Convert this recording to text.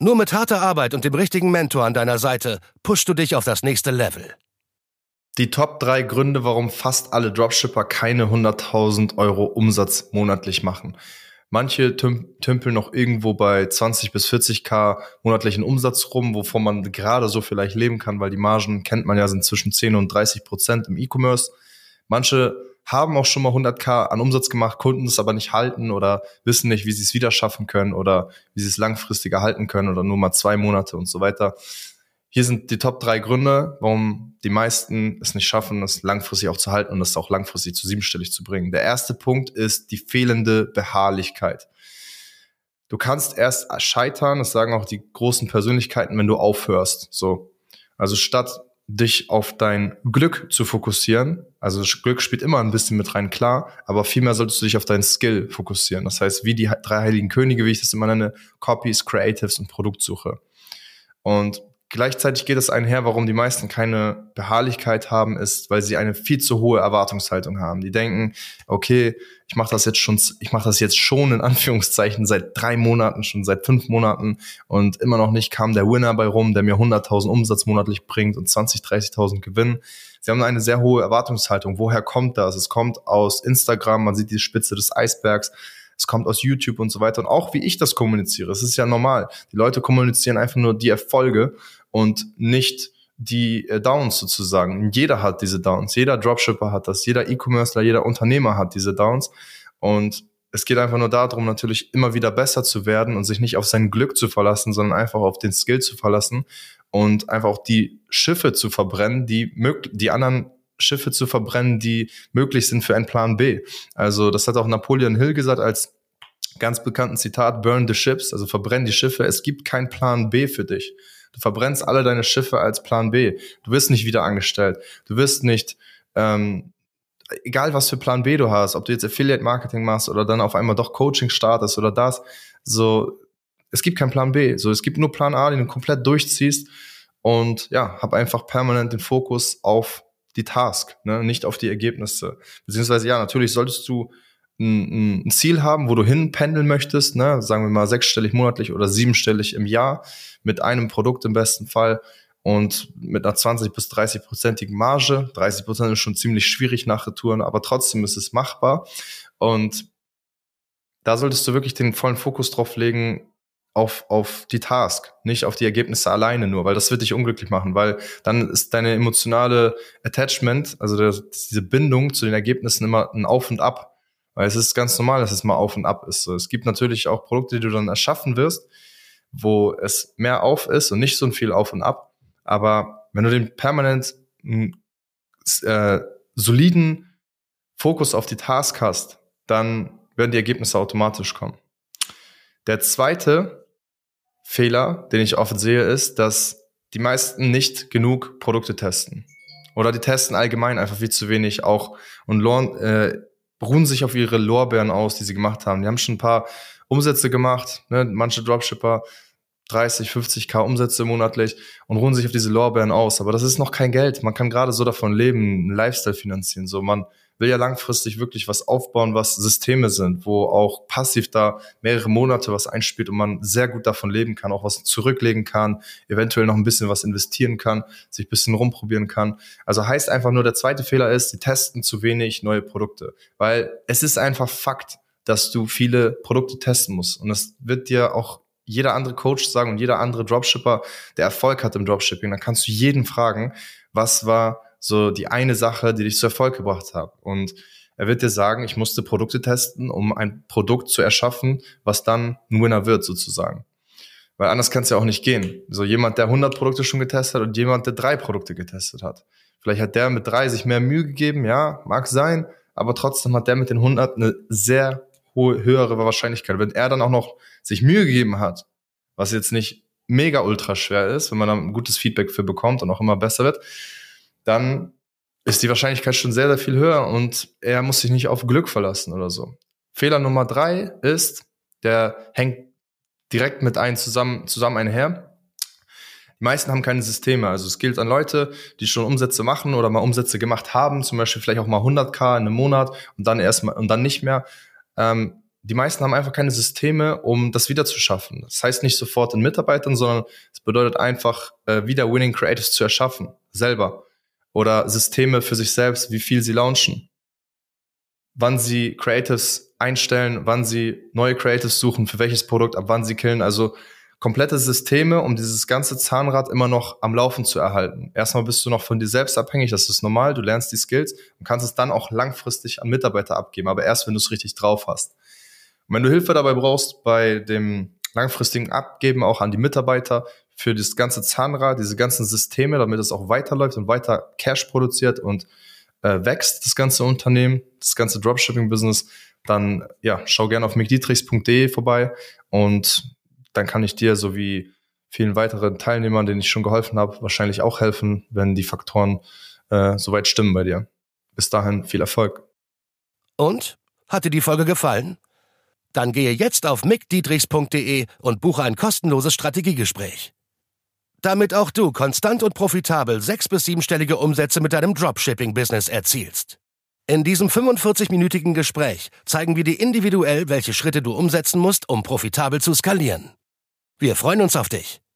Nur mit harter Arbeit und dem richtigen Mentor an deiner Seite pushst du dich auf das nächste Level. Die Top 3 Gründe, warum fast alle Dropshipper keine 100.000 Euro Umsatz monatlich machen. Manche tümpeln noch irgendwo bei 20 bis 40k monatlichen Umsatz rum, wovon man gerade so vielleicht leben kann, weil die Margen, kennt man ja, sind zwischen 10 und 30 Prozent im E-Commerce. Manche haben auch schon mal 100k an Umsatz gemacht, konnten es aber nicht halten oder wissen nicht, wie sie es wieder schaffen können oder wie sie es langfristiger halten können oder nur mal zwei Monate und so weiter. Hier sind die Top drei Gründe, warum die meisten es nicht schaffen, es langfristig auch zu halten und es auch langfristig zu siebenstellig zu bringen. Der erste Punkt ist die fehlende Beharrlichkeit. Du kannst erst scheitern, das sagen auch die großen Persönlichkeiten, wenn du aufhörst. So. Also statt dich auf dein Glück zu fokussieren. Also Glück spielt immer ein bisschen mit rein, klar, aber vielmehr solltest du dich auf dein Skill fokussieren. Das heißt, wie die drei heiligen Könige, wie ich das immer nenne, Copies, Creatives und Produktsuche. Und Gleichzeitig geht es einher, warum die meisten keine Beharrlichkeit haben, ist, weil sie eine viel zu hohe Erwartungshaltung haben. Die denken, okay, ich mache das jetzt schon, ich mache das jetzt schon in Anführungszeichen seit drei Monaten, schon seit fünf Monaten und immer noch nicht kam der Winner bei rum, der mir 100.000 Umsatz monatlich bringt und 20, 30.000 Gewinn. Sie haben eine sehr hohe Erwartungshaltung. Woher kommt das? Es kommt aus Instagram, man sieht die Spitze des Eisbergs es kommt aus YouTube und so weiter. Und auch wie ich das kommuniziere, es ist ja normal. Die Leute kommunizieren einfach nur die Erfolge und nicht die äh, Downs sozusagen. Jeder hat diese Downs. Jeder Dropshipper hat das. Jeder E-Commercer, jeder Unternehmer hat diese Downs. Und es geht einfach nur darum, natürlich immer wieder besser zu werden und sich nicht auf sein Glück zu verlassen, sondern einfach auf den Skill zu verlassen und einfach auch die Schiffe zu verbrennen, die die anderen Schiffe zu verbrennen, die möglich sind für einen Plan B. Also das hat auch Napoleon Hill gesagt als ganz bekannten Zitat, burn the ships, also verbrenn die Schiffe. Es gibt keinen Plan B für dich. Du verbrennst alle deine Schiffe als Plan B. Du wirst nicht wieder angestellt. Du wirst nicht, ähm, egal was für Plan B du hast, ob du jetzt Affiliate Marketing machst oder dann auf einmal doch Coaching startest oder das, so, es gibt keinen Plan B. So, es gibt nur Plan A, den du komplett durchziehst und ja, hab einfach permanent den Fokus auf die Task, ne? nicht auf die Ergebnisse. Beziehungsweise ja, natürlich solltest du ein, ein Ziel haben, wo du hinpendeln möchtest, ne? sagen wir mal sechsstellig monatlich oder siebenstellig im Jahr mit einem Produkt im besten Fall und mit einer 20 bis 30 prozentigen Marge. 30 Prozent ist schon ziemlich schwierig nach Retouren, aber trotzdem ist es machbar. Und da solltest du wirklich den vollen Fokus drauf legen, auf, auf die Task, nicht auf die Ergebnisse alleine nur, weil das wird dich unglücklich machen, weil dann ist deine emotionale Attachment, also der, diese Bindung zu den Ergebnissen immer ein Auf und Ab. Weil es ist ganz normal, dass es mal auf und ab ist. Es gibt natürlich auch Produkte, die du dann erschaffen wirst, wo es mehr auf ist und nicht so viel auf und ab. Aber wenn du den permanent äh, soliden Fokus auf die Task hast, dann werden die Ergebnisse automatisch kommen. Der zweite Fehler, den ich oft sehe, ist, dass die meisten nicht genug Produkte testen. Oder die testen allgemein einfach viel zu wenig auch und äh, ruhen sich auf ihre Lorbeeren aus, die sie gemacht haben. Die haben schon ein paar Umsätze gemacht, ne? manche Dropshipper 30, 50k Umsätze monatlich und ruhen sich auf diese Lorbeeren aus. Aber das ist noch kein Geld. Man kann gerade so davon leben, einen Lifestyle finanzieren. So, man will ja langfristig wirklich was aufbauen, was Systeme sind, wo auch passiv da mehrere Monate was einspielt und man sehr gut davon leben kann, auch was zurücklegen kann, eventuell noch ein bisschen was investieren kann, sich ein bisschen rumprobieren kann. Also heißt einfach nur, der zweite Fehler ist, die testen zu wenig neue Produkte, weil es ist einfach Fakt, dass du viele Produkte testen musst und es wird dir auch jeder andere Coach sagen und jeder andere Dropshipper, der Erfolg hat im Dropshipping, dann kannst du jeden fragen, was war so die eine Sache, die dich zu Erfolg gebracht hat. Und er wird dir sagen, ich musste Produkte testen, um ein Produkt zu erschaffen, was dann ein Winner wird sozusagen. Weil anders kann es ja auch nicht gehen. So jemand, der 100 Produkte schon getestet hat und jemand, der drei Produkte getestet hat. Vielleicht hat der mit drei sich mehr Mühe gegeben, ja, mag sein, aber trotzdem hat der mit den 100 eine sehr hohe, höhere Wahrscheinlichkeit. Wenn er dann auch noch sich Mühe gegeben hat, was jetzt nicht mega ultra schwer ist, wenn man dann gutes Feedback für bekommt und auch immer besser wird, dann ist die Wahrscheinlichkeit schon sehr, sehr viel höher und er muss sich nicht auf Glück verlassen oder so. Fehler Nummer drei ist, der hängt direkt mit einem zusammen, zusammen einher. Die meisten haben keine Systeme. Also es gilt an Leute, die schon Umsätze machen oder mal Umsätze gemacht haben, zum Beispiel vielleicht auch mal 100k in einem Monat und dann erstmal und dann nicht mehr. Ähm, die meisten haben einfach keine Systeme, um das wieder zu schaffen. Das heißt nicht sofort in Mitarbeitern, sondern es bedeutet einfach, äh, wieder Winning Creatives zu erschaffen, selber. Oder Systeme für sich selbst, wie viel sie launchen. Wann sie Creatives einstellen, wann sie neue Creatives suchen, für welches Produkt, ab wann sie killen. Also komplette Systeme, um dieses ganze Zahnrad immer noch am Laufen zu erhalten. Erstmal bist du noch von dir selbst abhängig, das ist normal, du lernst die Skills und kannst es dann auch langfristig an Mitarbeiter abgeben, aber erst, wenn du es richtig drauf hast. Und wenn du Hilfe dabei brauchst bei dem langfristigen Abgeben auch an die Mitarbeiter für das ganze Zahnrad, diese ganzen Systeme, damit es auch weiterläuft und weiter Cash produziert und äh, wächst, das ganze Unternehmen, das ganze Dropshipping-Business, dann ja, schau gerne auf mcdietrichs.de vorbei und dann kann ich dir sowie vielen weiteren Teilnehmern, denen ich schon geholfen habe, wahrscheinlich auch helfen, wenn die Faktoren äh, soweit stimmen bei dir. Bis dahin viel Erfolg. Und? Hat dir die Folge gefallen? Dann gehe jetzt auf mickdietrichs.de und buche ein kostenloses Strategiegespräch. Damit auch du konstant und profitabel sechs- bis siebenstellige Umsätze mit deinem Dropshipping-Business erzielst. In diesem 45-minütigen Gespräch zeigen wir dir individuell, welche Schritte du umsetzen musst, um profitabel zu skalieren. Wir freuen uns auf dich.